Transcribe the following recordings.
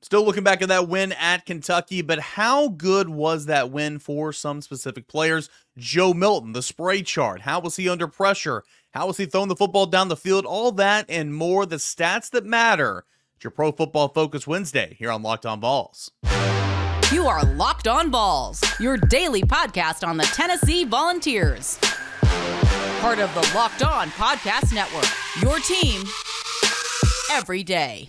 Still looking back at that win at Kentucky, but how good was that win for some specific players? Joe Milton, the spray chart. How was he under pressure? How was he throwing the football down the field? All that and more. The stats that matter. It's your Pro Football Focus Wednesday here on Locked On Vols. You are Locked On Vols, your daily podcast on the Tennessee Volunteers. Part of the Locked On Podcast Network. Your team every day.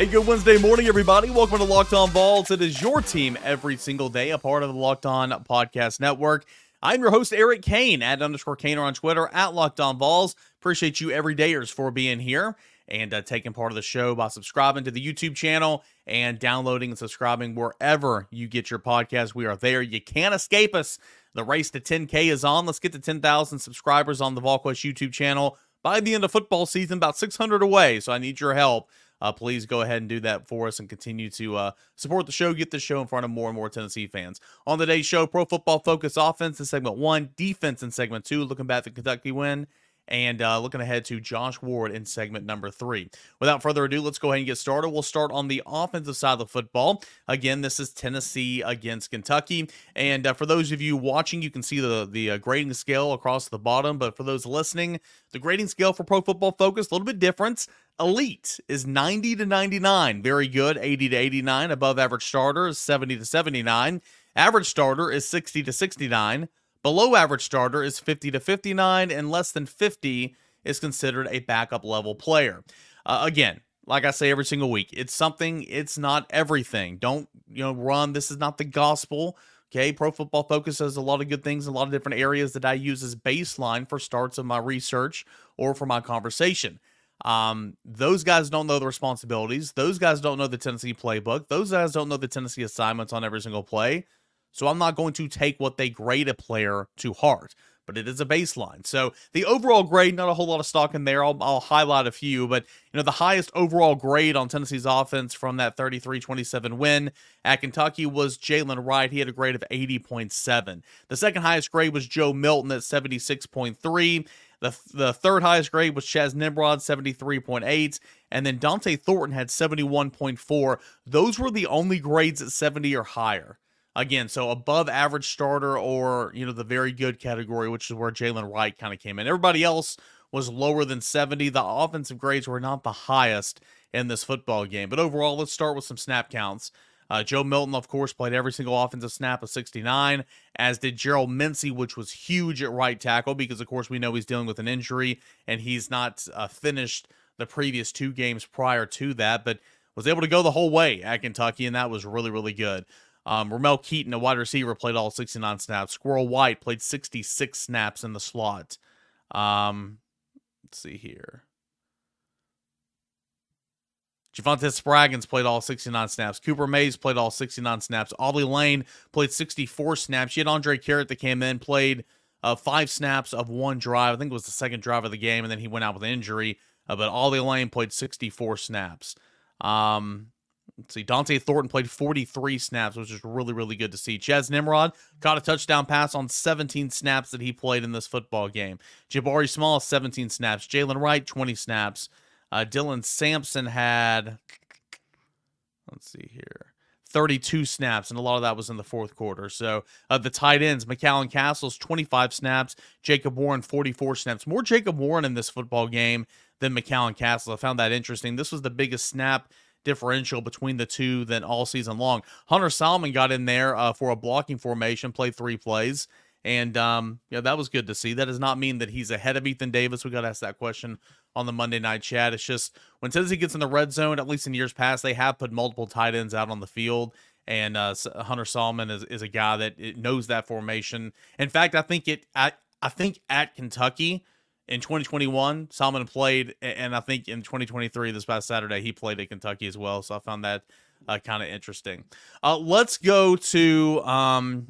Hey, good Wednesday morning, everybody. Welcome to Locked On Vols. It is your team every single day, a part of the Locked On Podcast Network. I'm your host, Eric Cain, at underscore Cainer on Twitter, at Locked On Vols. Appreciate you everydayers for being here and uh, taking part of the show by subscribing to the YouTube channel and downloading and subscribing wherever you get your podcast. We are there. You can't escape us. The race to 10K is on. Let's get to 10,000 subscribers on the VolQuest YouTube channel by the end of football season, about 600 away. So I need your help uh, please go ahead and do that for us and continue to uh, support the show, get the show in front of more and more Tennessee fans. On today's show, Pro Football Focus offense in segment one, defense in segment two, looking back at the Kentucky win, and uh, looking ahead to Josh Ward in segment number three. Without further ado, let's go ahead and get started. We'll start on the offensive side of the football. Again, this is Tennessee against Kentucky, and uh, for those of you watching, you can see the the uh, grading scale across the bottom. But for those listening, the grading scale for Pro Football Focus a little bit different. Elite is 90 to 99, very good. 80 to 89, above average starter is 70 to 79. Average starter is 60 to 69. Below average starter is 50 to 59, and less than 50 is considered a backup level player. Uh, again, like I say every single week, it's something, it's not everything. Don't, you know, run. This is not the gospel. Okay, Pro Football Focus has a lot of good things, a lot of different areas that I use as baseline for starts of my research or for my conversation. Um, those guys don't know the responsibilities. Those guys don't know the Tennessee playbook. Those guys don't know the Tennessee assignments on every single play. So I'm not going to take what they grade a player to heart, but it is a baseline. So the overall grade, not a whole lot of stock in there. I'll, I'll highlight a few, but you know the highest overall grade on Tennessee's offense from that 33-27 win at Kentucky was Jaylen Wright. He had a grade of 80.7. The second highest grade was Joe Milton at 76.3. The, the third highest grade was Chas Nimrod, 73.8. And then Dont'e Thornton had 71.4. Those were the only grades at 70 or higher. Again, so above average starter or, you know, the very good category, which is where Jaylen Wright kind of came in. Everybody else was lower than 70. The offensive grades were not the highest in this football game. But overall, let's start with some snap counts. Uh, Joe Milton, of course, played every single offensive snap of 69, as did Gerald Mincey, which was huge at right tackle because, of course, we know he's dealing with an injury and he's not uh, finished the previous two games prior to that, but was able to go the whole way at Kentucky, and that was really, really good. Um, Ramel Keyton, a wide receiver, played all 69 snaps. Squirrel White played 66 snaps in the slot. Um, let's see here. Javontez Spraggins played all 69 snaps. Cooper Mays played all 69 snaps. Ollie Lane played 64 snaps. You had Andre Karic that came in, played uh, five snaps of one drive. I think it was the second drive of the game, and then he went out with an injury. Uh, but Ollie Lane played 64 snaps. Um, let's see. Dont'e Thornton played 43 snaps, which is really, really good to see. Chas Nimrod caught a touchdown pass on 17 snaps that he played in this football game. Jabari Small, 17 snaps. Jaylen Wright, 20 snaps. Uh, Dylan Sampson had, let's see here, 32 snaps, and a lot of that was in the fourth quarter. So uh, the tight ends, McCallan Castles, 25 snaps, Jacob Warren, 44 snaps. More Jacob Warren in this football game than McCallan Castles. I found that interesting. This was the biggest snap differential between the two than all season long. Hunter Salmon got in there uh, for a blocking formation, played three plays. And um, yeah, that was good to see. That does not mean that he's ahead of Ethan Davis. We got to ask that question on the Monday night chat. It's just when Tennessee gets in the red zone, at least in years past, they have put multiple tight ends out on the field. And uh, Hunter Salmon is, is a guy that knows that formation. In fact, I think it. I, I think at Kentucky in 2021, Salmon played, and I think in 2023, this past Saturday, he played at Kentucky as well. So I found that uh, kind of interesting. Uh, let's go to um,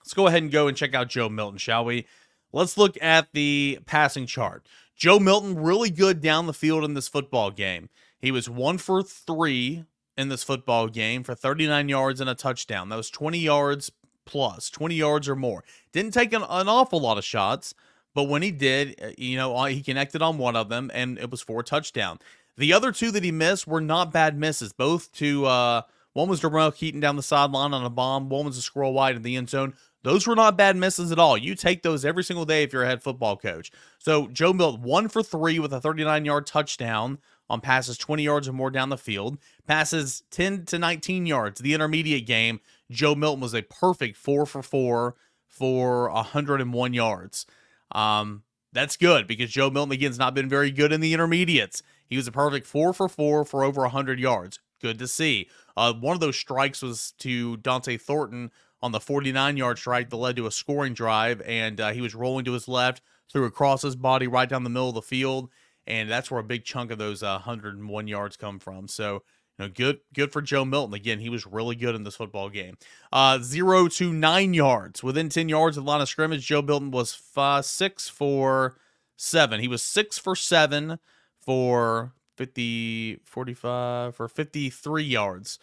let's go ahead and go and check out Joe Milton, shall we? Let's look at the passing chart. Joe Milton, really good down the field in this football game. He was one for three in this football game for 39 yards and a touchdown. That was 20 yards plus, 20 yards or more. Didn't take an, an awful lot of shots, but when he did, uh, you know, he connected on one of them and it was for a touchdown. The other two that he missed were not bad misses, both to uh one was Darrell Keyton down the sideline on a bomb, one was a Squirrel White in the end zone. Those were not bad misses at all. You take those every single day if you're a head football coach. So Joe Milton, one for three with a 39 yard touchdown on passes 20 yards or more down the field, passes 10 to 19 yards. The intermediate game, Joe Milton was a perfect four for four for 101 yards. Um, that's good because Joe Milton again's not been very good in the intermediates. He was a perfect four for four for over 100 yards. Good to see. Uh, one of those strikes was to Dont'e Thornton on the 49 yard strike that led to a scoring drive, and uh, he was rolling to his left, threw across his body right down the middle of the field, and that's where a big chunk of those uh, 101 yards come from. So, you know, good, good for Joe Milton. Again, he was really good in this football game. Uh, zero to nine yards within 10 yards of the line of scrimmage. Joe Milton was five, six for seven. He was six for seven for 50, 45, for 53 yards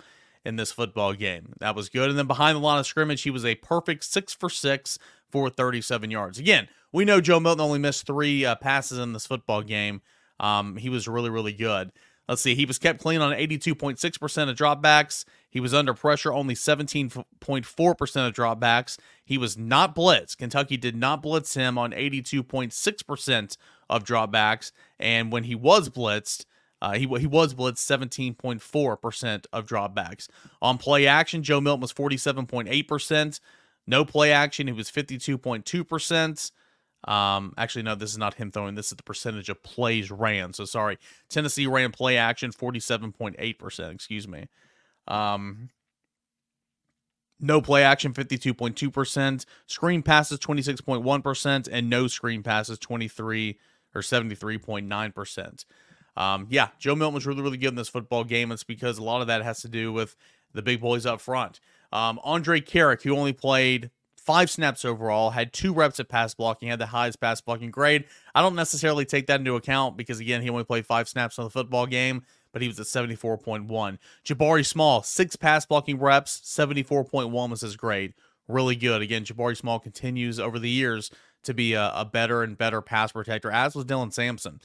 in this football game. That was good. And then behind the line of scrimmage, he was a perfect six for six for 37 yards. Again, we know Joe Milton only missed three uh, passes in this football game. Um, he was really, really good. Let's see. He was kept clean on 82.6% of dropbacks. He was under pressure only 17.4% of dropbacks. He was not blitzed. Kentucky did not blitz him on 82.6% of dropbacks. And when he was blitzed, uh, he, he was blitzed 17.4% of dropbacks. On play action, Joe Milton was 47.8%. No play action, he was 52.2%. Um, actually, no, this is not him throwing. This is the percentage of plays ran. So sorry. Tennessee ran play action 47.8%. Excuse me. Um, no play action 52.2%. Screen passes 26.1%. And no screen passes 23 or 73.9%. Um, yeah, Joe Milton was really, really good in this football game. It's because a lot of that has to do with the big boys up front. Um, Andre Karic, who only played five snaps overall, had two reps at pass blocking, had the highest pass blocking grade. I don't necessarily take that into account because, again, he only played five snaps on the football game, but he was at 74.1. Jabari Small, six pass blocking reps, 74.1 was his grade. Really good. Again, Jabari Small continues over the years to be a, a better and better pass protector, as was Dylan Sampson.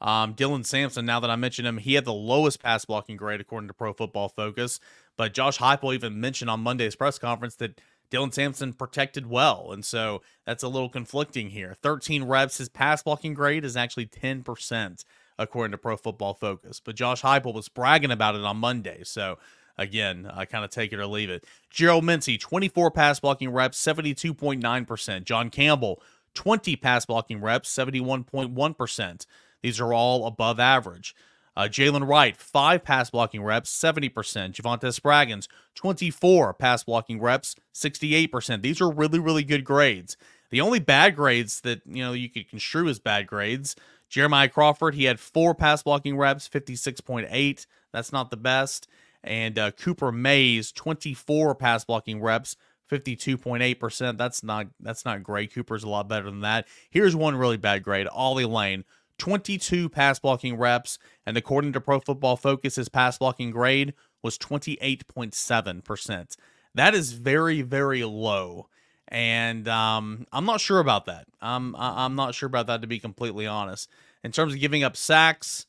Um, Dylan Sampson, now that I mentioned him, he had the lowest pass blocking grade according to Pro Football Focus. But Josh Heupel even mentioned on Monday's press conference that Dylan Sampson protected well. And so that's a little conflicting here. 13 reps, his pass blocking grade is actually 10%, according to Pro Football Focus. But Josh Heupel was bragging about it on Monday. So again, I kind of take it or leave it. Gerald Mincey, 24 pass blocking reps, 72.9%. John Campbell, 20 pass blocking reps, 71.1%. These are all above average. Uh, Jaylen Wright, five pass blocking reps, 70%. Javontez Spraggins, 24 pass blocking reps, 68%. These are really, really good grades. The only bad grades that you know you could construe as bad grades, Jeremiah Crawford, he had four pass blocking reps, 56.8. That's not the best. And uh, Cooper Mays, 24 pass blocking reps, 52.8%. That's not that's not great. Cooper's a lot better than that. Here's one really bad grade. Ollie Lane, 22 pass blocking reps, and according to Pro Football Focus, his pass blocking grade was 28.7%. That is very, very low. And um, I'm not sure about that. I'm, I'm not sure about that, to be completely honest. In terms of giving up sacks,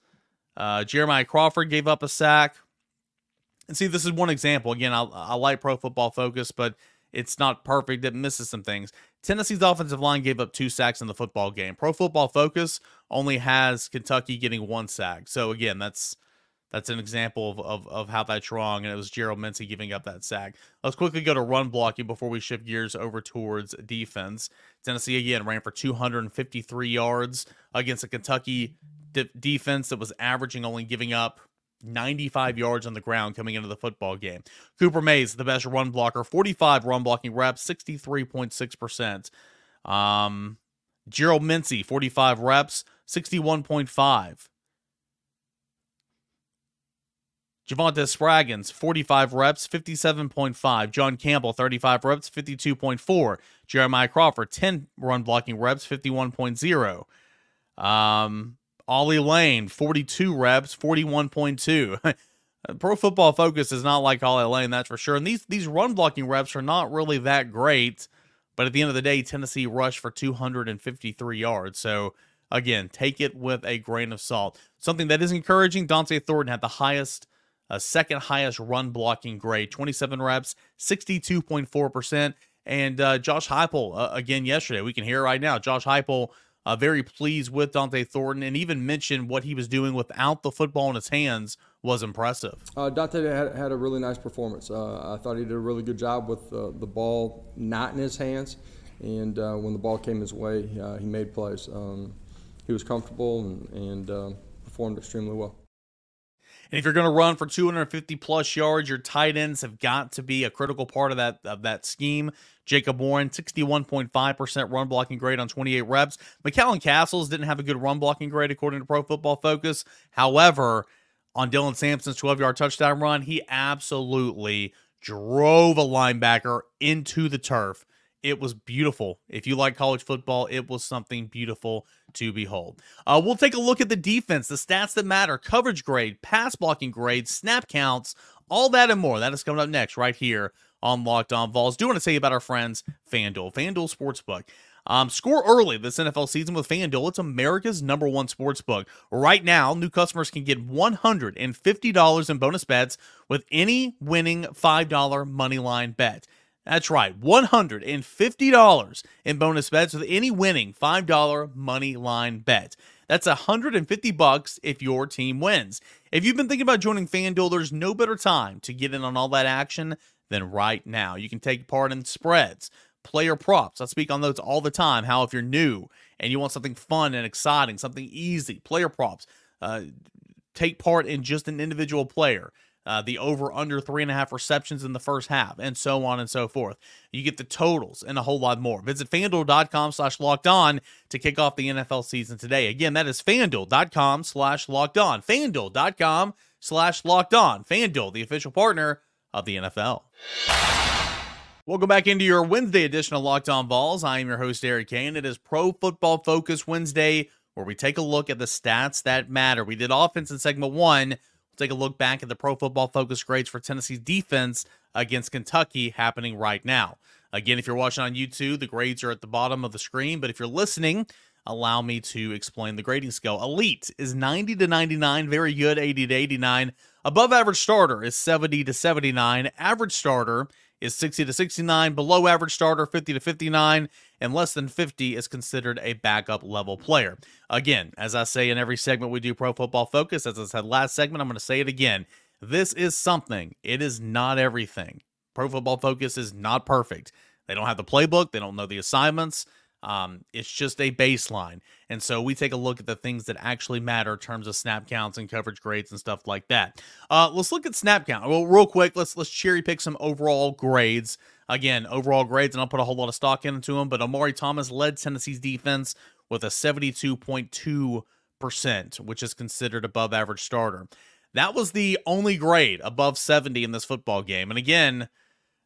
uh, Jeremiah Crawford gave up a sack. And see, this is one example. Again, I, I like Pro Football Focus, but it's not perfect. It misses some things. Tennessee's offensive line gave up two sacks in the football game. Pro Football Focus only has Kentucky getting one sack. So again, that's that's an example of, of, of how that's wrong. And it was Gerald Mincey giving up that sack. Let's quickly go to run blocking before we shift gears over towards defense. Tennessee again ran for 253 yards against a Kentucky de- defense that was averaging only giving up 95 yards on the ground coming into the football game. Cooper Mays, the best run blocker, 45 run blocking reps, 63.6%. Um, Gerald Mincey, 45 reps, 61.5. Javontez Spraggins, 45 reps, 57.5. John Campbell, 35 reps, 52.4. Jeremiah Crawford, 10 run blocking reps, 51.0. Um, Ollie Lane, 42 reps, 41.2. uh, Pro Football Focus is not like Ollie Lane, that's for sure. And these these run blocking reps are not really that great. But at the end of the day, Tennessee rushed for 253 yards. So again, take it with a grain of salt. Something that is encouraging: Dont'e Thornton had the highest, uh, second highest run blocking grade, 27 reps, 62.4 percent. And uh, Josh Heupel uh, again yesterday. We can hear right now. Josh Heupel uh, very pleased with Dont'e Thornton, and even mentioned what he was doing without the football in his hands was impressive. Uh, Dont'e had, had a really nice performance. Uh, I thought he did a really good job with uh, the ball not in his hands, and uh, when the ball came his way, uh, he made plays. Um, he was comfortable and, and uh, performed extremely well. And if you're going to run for 250 plus yards, your tight ends have got to be a critical part of that of that scheme. Jacob Warren, 61.5% run blocking grade on 28 reps. McCallan Castles didn't have a good run blocking grade according to Pro Football Focus. However, on Dylan Sampson's 12 yard touchdown run, he absolutely drove a linebacker into the turf. It was beautiful. If you like college football, it was something beautiful to behold. Uh, we'll take a look at the defense, the stats that matter, coverage grade, pass blocking grade, snap counts, all that and more. That is coming up next right here on Locked On Vols. Do want to you about our friends FanDuel, FanDuel Sportsbook. Um, score early this NFL season with FanDuel. It's America's number one sports book. Right now, new customers can get $150 in bonus bets with any winning $5 money line bet. That's right, $150 in bonus bets with any winning $5 money line bet. That's 150 bucks if your team wins. If you've been thinking about joining FanDuel, there's no better time to get in on all that action than right now. You can take part in spreads, player props. I speak on those all the time. How if you're new and you want something fun and exciting, something easy, player props, uh, take part in just an individual player uh, the over under three and a half receptions in the first half, and so on and so forth. You get the totals and a whole lot more. Visit fanduel.com slash locked on to kick off the NFL season today. Again, that is fanduel.com slash locked on. Fanduel.com slash locked on. Fanduel, the official partner of the NFL. Welcome back into your Wednesday edition of Locked On Vols. I am your host, Eric Cain. It is Pro Football Focus Wednesday, where we take a look at the stats that matter. We did offense in segment one We'll take a look back at the Pro Football Focus grades for Tennessee's defense against Kentucky happening right now. Again, if you're watching on YouTube, the grades are at the bottom of the screen, but if you're listening, allow me to explain the grading scale. Elite is 90 to 99, very good 80 to 89. Above average starter is 70 to 79. Average starter is 60 to 69. Below average starter, 50 to 59 and less than 50 is considered a backup level player. Again, as I say in every segment we do Pro Football Focus, as I said last segment, I'm going to say it again. This is something, it is not everything. Pro Football Focus is not perfect. They don't have the playbook, they don't know the assignments. Um, it's just a baseline. And so we take a look at the things that actually matter in terms of snap counts and coverage grades and stuff like that. Uh, let's look at snap count. Well, real quick, let's let's cherry pick some overall grades Again, overall grades, and I'll put a whole lot of stock into them. but Omari Thomas led Tennessee's defense with a 72.2%, which is considered above average starter. That was the only grade above 70 in this football game. And again,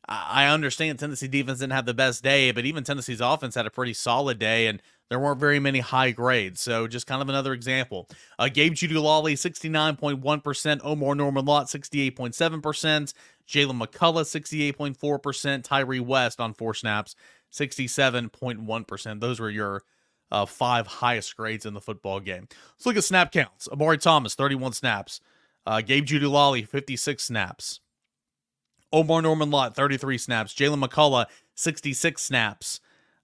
I understand Tennessee defense didn't have the best day, but even Tennessee's offense had a pretty solid day, and there weren't very many high grades. So just kind of another example. Uh, Gabe Jeudy-Lally, 69.1%. Omarr Norman-Lott, 68.7%. Jaylen McCollough, 68.4%. Tyree West on four snaps, 67.1%. Those were your uh, five highest grades in the football game. Let's look at snap counts. Omari Thomas, 31 snaps. Uh, Gabe Jeudy-Lally, 56 snaps. Omarr Norman-Lott, 33 snaps. Jaylen McCollough, 66 snaps.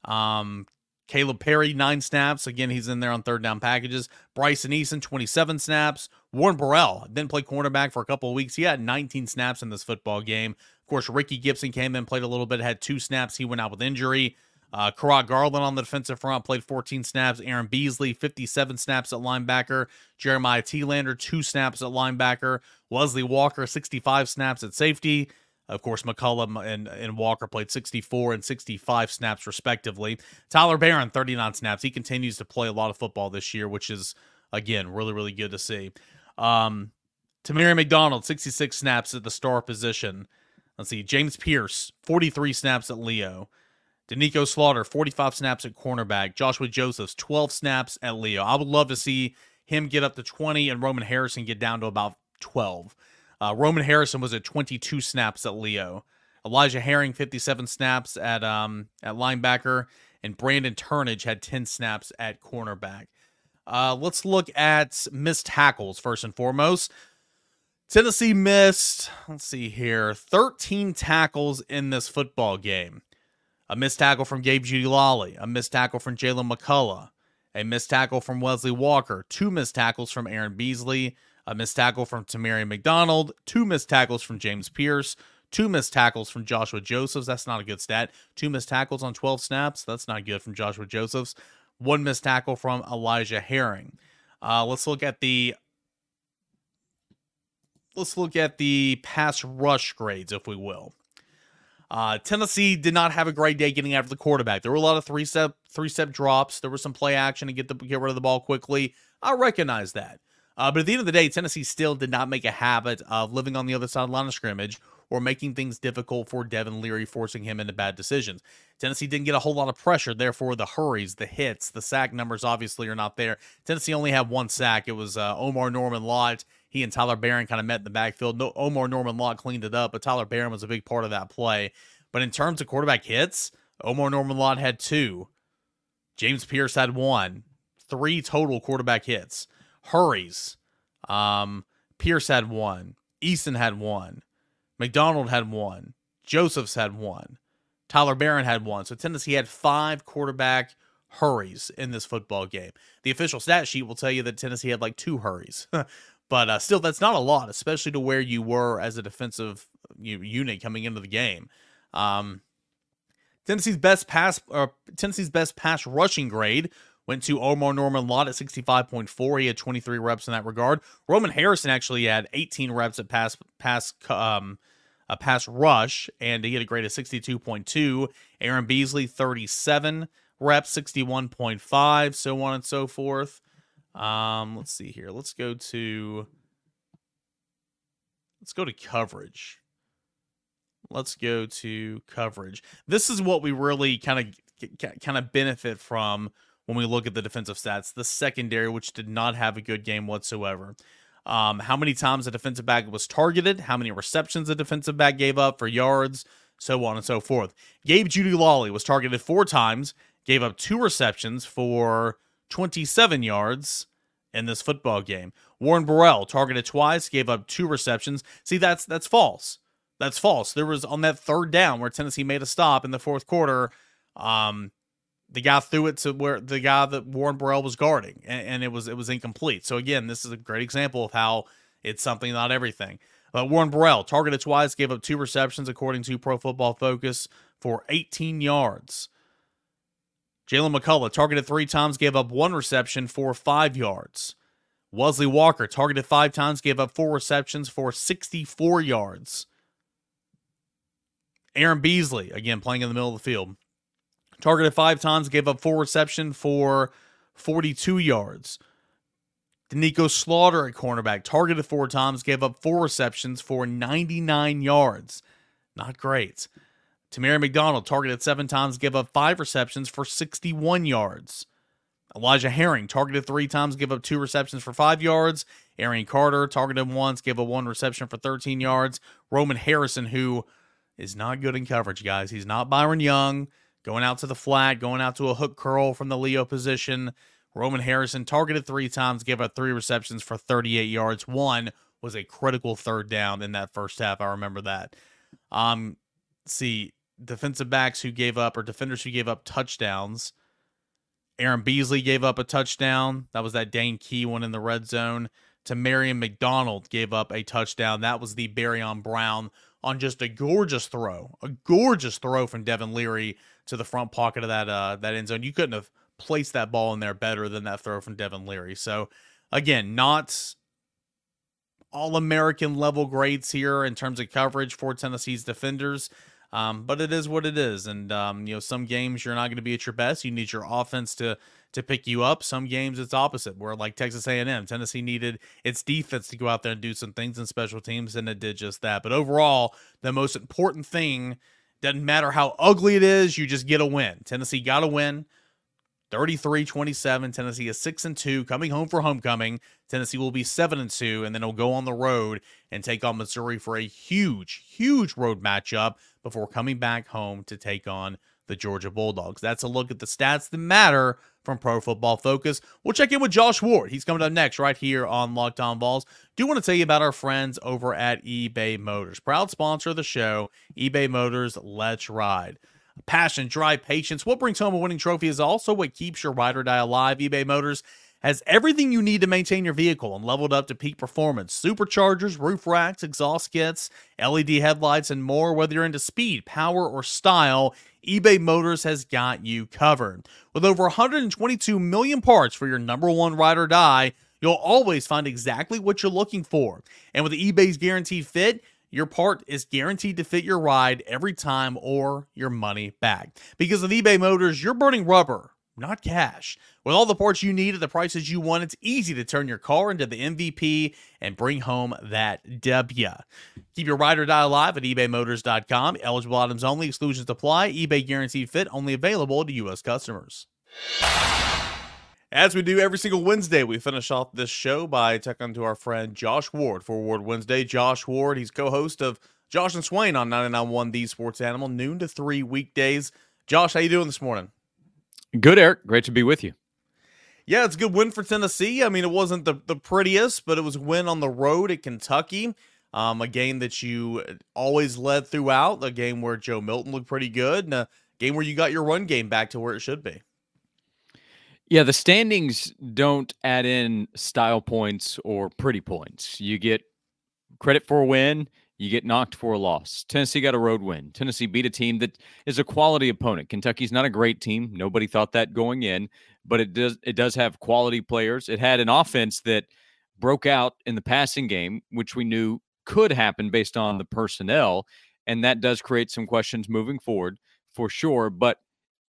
Um, Caleb Perry, nine snaps. Again, he's in there on third down packages. Bryson Eason, 27 snaps. Warren Burrell didn't play cornerback for a couple of weeks. He had 19 snaps in this football game. Of course, Ricky Gibson came in, played a little bit, had two snaps. He went out with injury. Uh, Kurott Garland on the defensive front played 14 snaps. Aaron Beasley, 57 snaps at linebacker. Jeremiah Telander, two snaps at linebacker. Wesley Walker, 65 snaps at safety. Of course, McCollough and, and Walker played 64 and 65 snaps, respectively. Tyler Baron, 39 snaps. He continues to play a lot of football this year, which is, again, really, really good to see. Um, Tamarion McDonald, 66 snaps at the star position. Let's see. James Pearce, 43 snaps at Leo. Doneiko Slaughter, 45 snaps at cornerback. Joshua Josephs, 12 snaps at Leo. I would love to see him get up to 20 and Roman Harrison get down to about 12. Uh, Roman Harrison was at 22 snaps at Leo. Elijah Herring 57 snaps at um at linebacker, and Brandon Turnage had 10 snaps at cornerback. Uh, let's look at missed tackles first and foremost. Tennessee missed, let's see here, 13 tackles in this football game. A missed tackle from Gabe Jeudy-Lally, a missed tackle from Jaylen McCollough, a missed tackle from Wesley Walker, two missed tackles from Aaron Beasley, a missed tackle from Tamarion McDonald, two missed tackles from James Pearce, two missed tackles from Joshua Josephs. That's not a good stat. Two missed tackles on 12 snaps. That's not good from Joshua Josephs. One missed tackle from Elijah Herring. Uh, let's look at the let's look at the pass rush grades, if we will. Uh, Tennessee did not have a great day getting after the quarterback. There were a lot of three step three step drops. There was some play action to get the get rid of the ball quickly. I recognize that. Uh, but at the end of the day, Tennessee still did not make a habit of living on the other side of the line of scrimmage or making things difficult for Devin Leary, forcing him into bad decisions. Tennessee didn't get a whole lot of pressure, therefore the hurries, the hits, the sack numbers obviously are not there. Tennessee only had one sack. It was uh, Omarr Norman Lott. He and Tyler Baron kind of met in the backfield. No, Omarr Norman Lott cleaned it up, but Tyler Baron was a big part of that play. But in terms of quarterback hits, Omarr Norman Lott had two. James Pearce had one. Three total quarterback hits. Hurries. Um, Pearce had one. Eason had one. McDonald had one. Josephs had one. Tyler Baron had one. So Tennessee had five quarterback hurries in this football game. The official stat sheet will tell you that Tennessee had like two hurries. but uh, still, that's not a lot, especially to where you were as a defensive unit coming into the game. Um, Tennessee's best pass, uh, Tennessee's best pass rushing grade went to Omarr Norman Lott at 65.4. He had 23 reps in that regard. Roman Harrison actually had 18 reps at pass pass um a pass rush, and he had a grade of 62.2. Aaron Beasley 37 reps, 61.5, so on and so forth. Um, let's see here. Let's go to let's go to coverage. Let's go to coverage. This is what we really kind of kind of benefit from when we look at the defensive stats. The secondary, which did not have a good game whatsoever. Um, how many times a defensive back was targeted, how many receptions a defensive back gave up for yards, so on and so forth. Gabe Jeudy-Lally was targeted four times, gave up two receptions for 27 yards in this football game. Warren Burrell targeted twice, gave up two receptions. See, that's that's false. That's false. There was on that third down where Tennessee made a stop in the fourth quarter. Um, the guy threw it to where the guy that Warren Burrell was guarding, and, and, it was it was incomplete. So again, this is a great example of how it's something, not everything. But Warren Burrell targeted twice, gave up two receptions according to Pro Football Focus for 18 yards. Jaylen McCollough targeted three times, gave up one reception for five yards. Wesley Walker targeted five times, gave up four receptions for 64 yards. Aaron Beasley, again playing in the middle of the field, Targeted five times, gave up four reception for 42 yards. Doneiko Slaughter at cornerback, targeted four times, gave up four receptions for 99 yards. Not great. Tamarion McDonald targeted seven times, gave up five receptions for 61 yards. Elijah Herring targeted three times, gave up two receptions for five yards. Arion Carter targeted once, gave up one reception for 13 yards. Roman Harrison, who is not good in coverage, guys. He's not Byron Young going out to the flat, going out to a hook curl from the Leo position. Roman Harrison targeted three times, gave up three receptions for 38 yards. One was a critical third down in that first half. I remember that. Um, see, defensive backs who gave up or defenders who gave up touchdowns. Aaron Beasley gave up a touchdown. That was that Dane Key one in the red zone. Tamarion McDonald gave up a touchdown. That was the Barion Brown on just a gorgeous throw, a gorgeous throw from Devin Leary to the front pocket of that uh, that end zone. You couldn't have placed that ball in there better than that throw from Devin Leary. So again, not all American level grades here in terms of coverage for Tennessee's defenders. Um, but it is what it is, and um, you know some games you're not going to be at your best. You need your offense to to pick you up. Some games it's opposite, where like Texas A&M, Tennessee needed its defense to go out there and do some things in special teams, and it did just that. But overall, the most important thing doesn't matter how ugly it is, you just get a win. Tennessee got a win. 33-27. Tennessee is 6 and 2 coming home for homecoming. Tennessee will be 7 and 2 and then it'll go on the road and take on Missouri for a huge huge road matchup before coming back home to take on the Georgia Bulldogs. That's a look at the stats that matter from Pro Football Focus. We'll check in with Josh Ward. He's coming up next right here on Locked On Vols. Do want to tell you about our friends over at eBay Motors. Proud sponsor of the show, eBay Motors, let's ride. Passion, drive, patience. What brings home a winning trophy is also what keeps your ride or die alive. eBay Motors has everything you need to maintain your vehicle and leveled up to peak performance. Superchargers, roof racks, exhaust kits, LED headlights, and more. Whether you're into speed, power, or style, eBay Motors has got you covered. With over 122 million parts for your number one ride or die, you'll always find exactly what you're looking for. And with eBay's guaranteed fit, your part is guaranteed to fit your ride every time or your money back. Because with eBay Motors, you're burning rubber not cash. With all the parts you need at the prices you want, it's easy to turn your car into the MVP and bring home that W. Keep your ride or die alive at ebaymotors.com. Eligible items only, exclusions apply. eBay guaranteed fit only available to U.S. customers. As we do every single Wednesday, we finish off this show by talking to our friend Josh Ward for Ward Wednesday. Josh Ward, he's co host of Josh and Swain on 99.1 The Sports Animal, noon to 3 weekdays. Josh, how you doing this morning? Good, Eric. Great to be with you. Yeah, it's a good win for Tennessee. I mean, it wasn't the, the prettiest, but it was a win on the road at Kentucky. Um, a game that you always led throughout, a game where Joe Milton looked pretty good, and a game where you got your run game back to where it should be. Yeah, the standings don't add in style points or pretty points. You get credit for a win, you get knocked for a loss. Tennessee got a road win. Tennessee beat a team that is a quality opponent. Kentucky's not a great team. Nobody thought that going in, but it does it does have quality players. It had an offense that broke out in the passing game, which we knew could happen based on the personnel, and that does create some questions moving forward for sure, but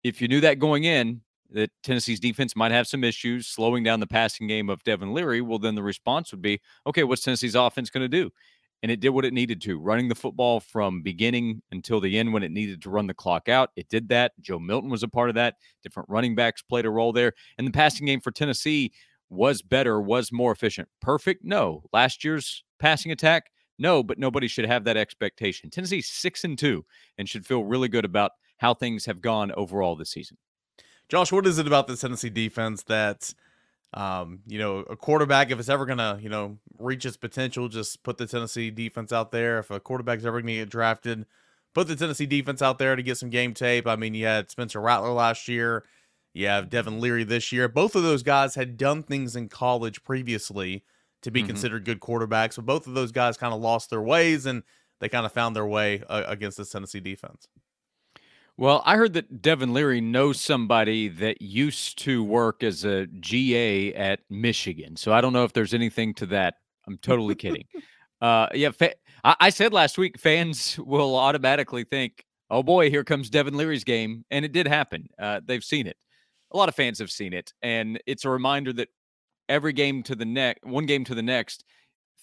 if you knew that going in, that Tennessee's defense might have some issues slowing down the passing game of Devin Leary, well, then the response would be, okay, what's Tennessee's offense going to do? And it did what it needed to, running the football from beginning until the end when it needed to run the clock out. It did that. Joe Milton was a part of that. Different running backs played a role there. And the passing game for Tennessee was better, was more efficient. Perfect? No. Last year's passing attack? No, but nobody should have that expectation. Tennessee's 6 and 2 and should feel really good about how things have gone overall this season. Josh, what is it about the Tennessee defense that um, you know, a quarterback, if it's ever gonna, you know, reach its potential, just put the Tennessee defense out there. If a quarterback's ever gonna get drafted, put the Tennessee defense out there to get some game tape. I mean, you had Spencer Rattler last year, you have Devin Leary this year. Both of those guys had done things in college previously to be mm-hmm. considered good quarterbacks, but both of those guys kind of lost their ways and they kind of found their way uh, against the Tennessee defense. Well, I heard that Devin Leary knows somebody that used to work as a GA at Michigan. So I don't know if there's anything to that. I'm totally kidding. Uh, yeah, fa- I-, I said last week fans will automatically think, "Oh boy, here comes Devin Leary's game," and it did happen. Uh, they've seen it. A lot of fans have seen it, and it's a reminder that every game to the next, one game to the next,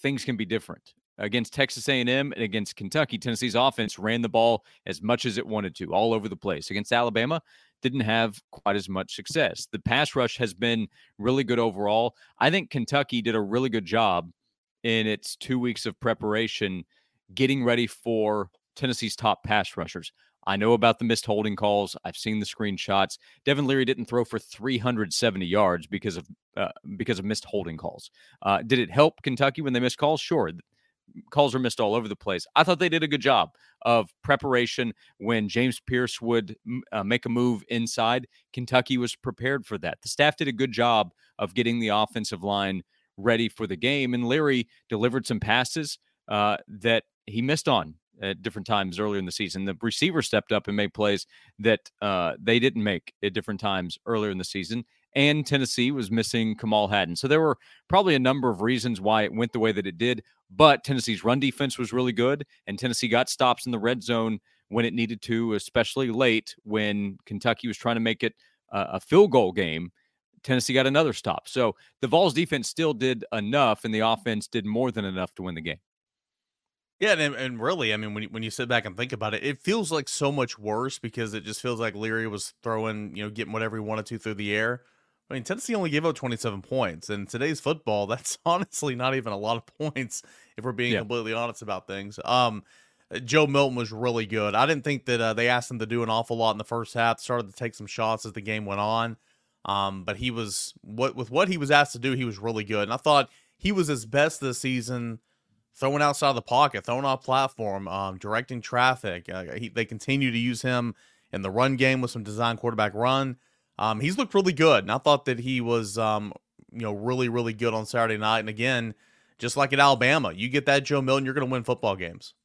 things can be different against Texas A&M and against Kentucky, Tennessee's offense ran the ball as much as it wanted to, all over the place. Against Alabama, didn't have quite as much success. The pass rush has been really good overall. I think Kentucky did a really good job in its two weeks of preparation getting ready for Tennessee's top pass rushers. I know about the missed holding calls. I've seen the screenshots. Devin Leary didn't throw for 370 yards because of uh, because of missed holding calls. Uh, did it help Kentucky when they missed calls? Sure calls were missed all over the place. I thought they did a good job of preparation when James Pearce would uh, make a move inside. Kentucky was prepared for that. The staff did a good job of getting the offensive line ready for the game, and Leary delivered some passes uh, that he missed on at different times earlier in the season. The receiver stepped up and made plays that uh, they didn't make at different times earlier in the season. And Tennessee was missing Kamal Hadden. So there were probably a number of reasons why it went the way that it did. But Tennessee's run defense was really good, and Tennessee got stops in the red zone when it needed to, especially late when Kentucky was trying to make it a field goal game. Tennessee got another stop. So the Vols defense still did enough, and the offense did more than enough to win the game. Yeah, and, and really, I mean, when you, when you sit back and think about it, it feels like so much worse because it just feels like Leary was throwing, you know, getting whatever he wanted to through the air. I mean, Tennessee only gave up 27 points. and today's football, that's honestly not even a lot of points if we're being Yeah. completely honest about things. Um, Joe Milton was really good. I didn't think that uh, they asked him to do an awful lot in the first half. Started to take some shots as the game went on. Um, but he was what with what he was asked to do, he was really good. And I thought he was his best this season, throwing outside of the pocket, throwing off platform, um, directing traffic. Uh, he, they continue to use him in the run game with some design quarterback run. Um, he's looked really good, and I thought that he was, um, you know, really, really good on Saturday night. And again, just like at Alabama, you get that Joe Milton, you're going to win football games.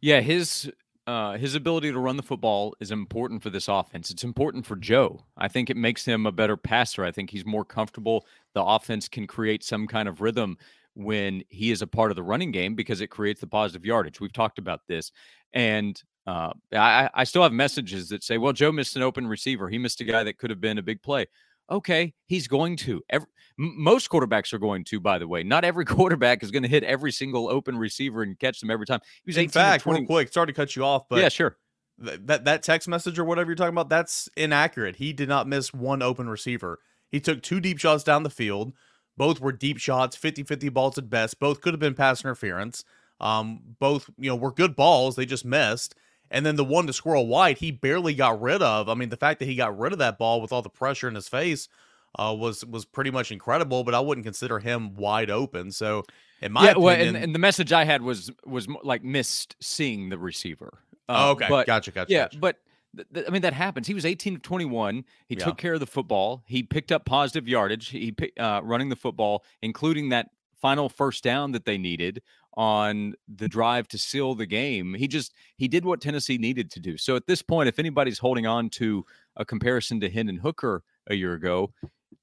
Yeah, his uh, his ability to run the football is important for this offense. It's important for Joe. I think it makes him a better passer. I think he's more comfortable. The offense can create some kind of rhythm when he is a part of the running game because it creates the positive yardage. We've talked about this, and uh, I, I still have messages that say, "Well, Joe missed an open receiver. He missed a guy that could have been a big play." Okay, he's going to. Every, m- most quarterbacks are going to. By the way, not every quarterback is going to hit every single open receiver and catch them every time. He was In fact, 20 real quick, sorry to cut you off, but yeah, sure. th- that that text message or whatever you're talking about, that's inaccurate. He did not miss one open receiver. He took two deep shots down the field. Both were deep shots, 50-50 balls at best. Both could have been pass interference. Um, both, you know, were good balls. They just missed. And then the one to Squirrel White, he barely got rid of. I mean, the fact that he got rid of that ball with all the pressure in his face uh, was was pretty much incredible. But I wouldn't consider him wide open. So, in my yeah, opinion, well, and, and the message I had was was like missed seeing the receiver. oh, Uh, okay, but gotcha, gotcha. yeah, gotcha. but I mean that happens. He was 18 to 21. He Yeah. took care of the football. He picked up positive yardage. He uh, running the football, including that final first down that they needed on the drive to seal the game. He just he did what Tennessee needed to do. So at this point, if anybody's holding on to a comparison to Hendon Hooker a year ago,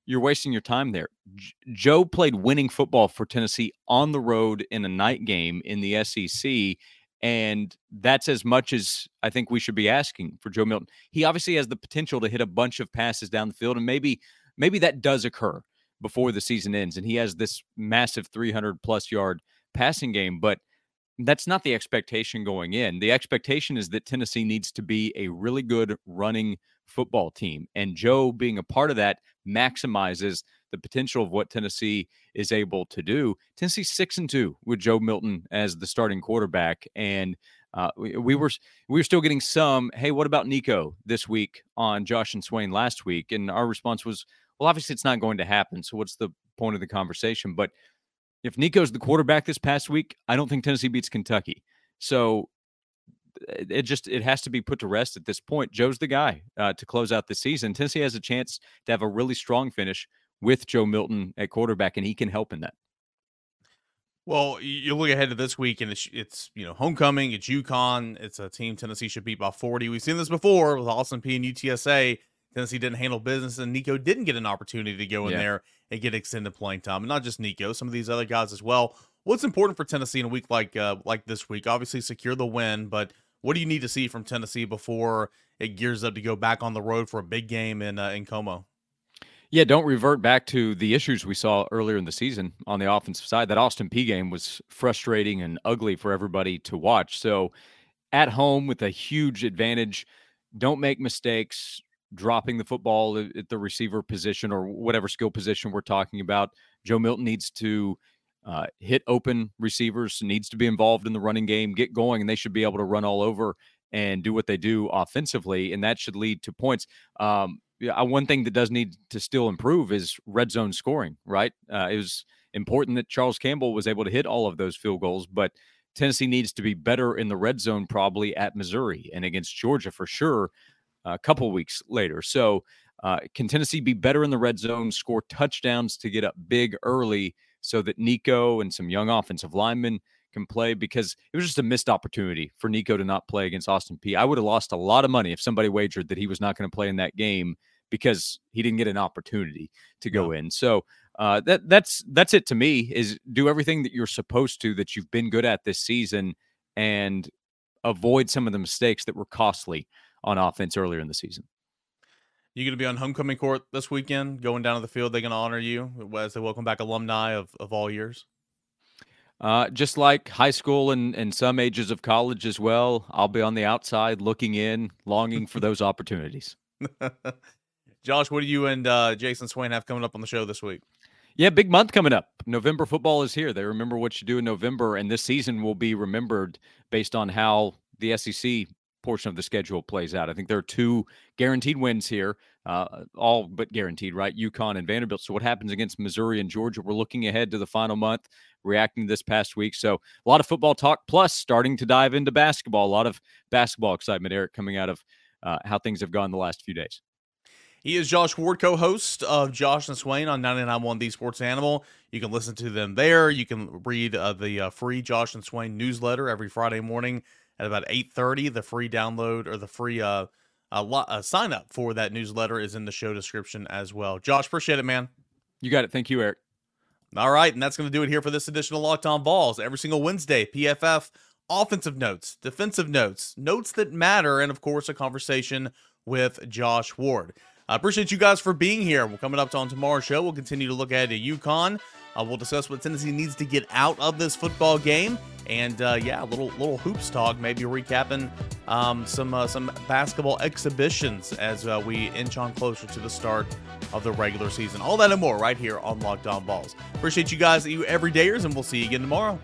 you're wasting your time there. J- Joe played winning football for Tennessee on the road in a night game in the SEC. And that's as much as I think we should be asking for Joe Milton. He obviously has the potential to hit a bunch of passes down the field, and maybe maybe that does occur before the season ends, and he has this massive 300 plus yard passing game. But that's not the expectation going in. The expectation is that Tennessee needs to be a really good running football team, and Joe being a part of that maximizes the potential of what Tennessee is able to do. Tennessee's six and two with Joe Milton as the starting quarterback, and uh, we, we were we were still getting some. Hey, what about Nico this week on Josh and Swain last week? And our response was, well, obviously it's not going to happen. So what's the point of the conversation? But if Nico's the quarterback this past week, I don't think Tennessee beats Kentucky. So it just it has to be put to rest at this point. Joe's the guy uh, to close out the season. Tennessee has a chance to have a really strong finish with Joe Milton at quarterback, and he can help in that. Well, you look ahead to this week, and it's, it's you know homecoming. It's UConn. It's a team Tennessee should beat by forty. We've seen this before with Austin Peay and UTSA. Tennessee didn't handle business, and Nico didn't get an opportunity to go in Yeah. there and get extended playing time. And not just Nico, some of these other guys as well. What's important for Tennessee in a week like uh, like this week? Obviously, secure the win, but what do you need to see from Tennessee before it gears up to go back on the road for a big game in uh, in Como? Yeah, don't revert back to the issues we saw earlier in the season on the offensive side. That Austin Peay game was frustrating and ugly for everybody to watch. So, at home with a huge advantage, don't make mistakes dropping the football at the receiver position or whatever skill position we're talking about. Joe Milton needs to uh, hit open receivers, needs to be involved in the running game, get going, and they should be able to run all over and do what they do offensively, and that should lead to points. Um, yeah, uh, one thing that does need to still improve is red zone scoring. Right, uh, it was important that Charles Campbell was able to hit all of those field goals, but Tennessee needs to be better in the red zone, probably at Missouri and against Georgia for sure. A couple weeks later, so uh, can Tennessee be better in the red zone, score touchdowns to get up big early, so that Nico and some young offensive linemen can play? Because it was just a missed opportunity for Nico to not play against Austin Peay. I would have lost a lot of money if somebody wagered that he was not going to play in that game because he didn't get an opportunity to go in. So uh, that that's that's it to me. Is do everything that you're supposed to that you've been good at this season and avoid some of the mistakes that were costly on offense earlier in the season. You going to be on homecoming court this weekend, going down to the field. They're going to honor you as they welcome back alumni of, of all years. Uh, just like high school and, and some ages of college as well, I'll be on the outside looking in, longing for those opportunities. Josh, what do you and uh, Jason Swain have coming up on the show this week? Yeah, big month coming up. November football is here. They remember what you do in November, and this season will be remembered based on how the SEC portion of the schedule plays out. I think there are two guaranteed wins here, uh, all but guaranteed, right? UConn and Vanderbilt. So, what happens against Missouri and Georgia? We're looking ahead to the final month, reacting this past week. So, a lot of football talk, plus starting to dive into basketball. A lot of basketball excitement, Eric, coming out of uh, how things have gone the last few days. He is Josh Ward, co-host of Josh and Swain on 99.1 The Sports Animal. You can listen to them there. You can read uh, the uh, free Josh and Swain newsletter every Friday morning at about 8.30. The free download or the free uh, uh, sign up for that newsletter is in the show description as well. Josh, appreciate it, man. You got it. Thank you, Eric. All right, and that's going to do it here for this edition of Locked On Vols. Every single Wednesday, PFF offensive notes, defensive notes, notes that matter, and of course, a conversation with Josh Ward. I appreciate you guys for being here. We're coming up on tomorrow's show. We'll continue to look at a UConn. Uh, we'll discuss what Tennessee needs to get out of this football game, and uh, yeah, a little little hoops talk. Maybe recapping um, some uh, some basketball exhibitions as uh, we inch on closer to the start of the regular season. All that and more right here on Locked On Vols. Appreciate you guys, you everydayers, and we'll see you again tomorrow.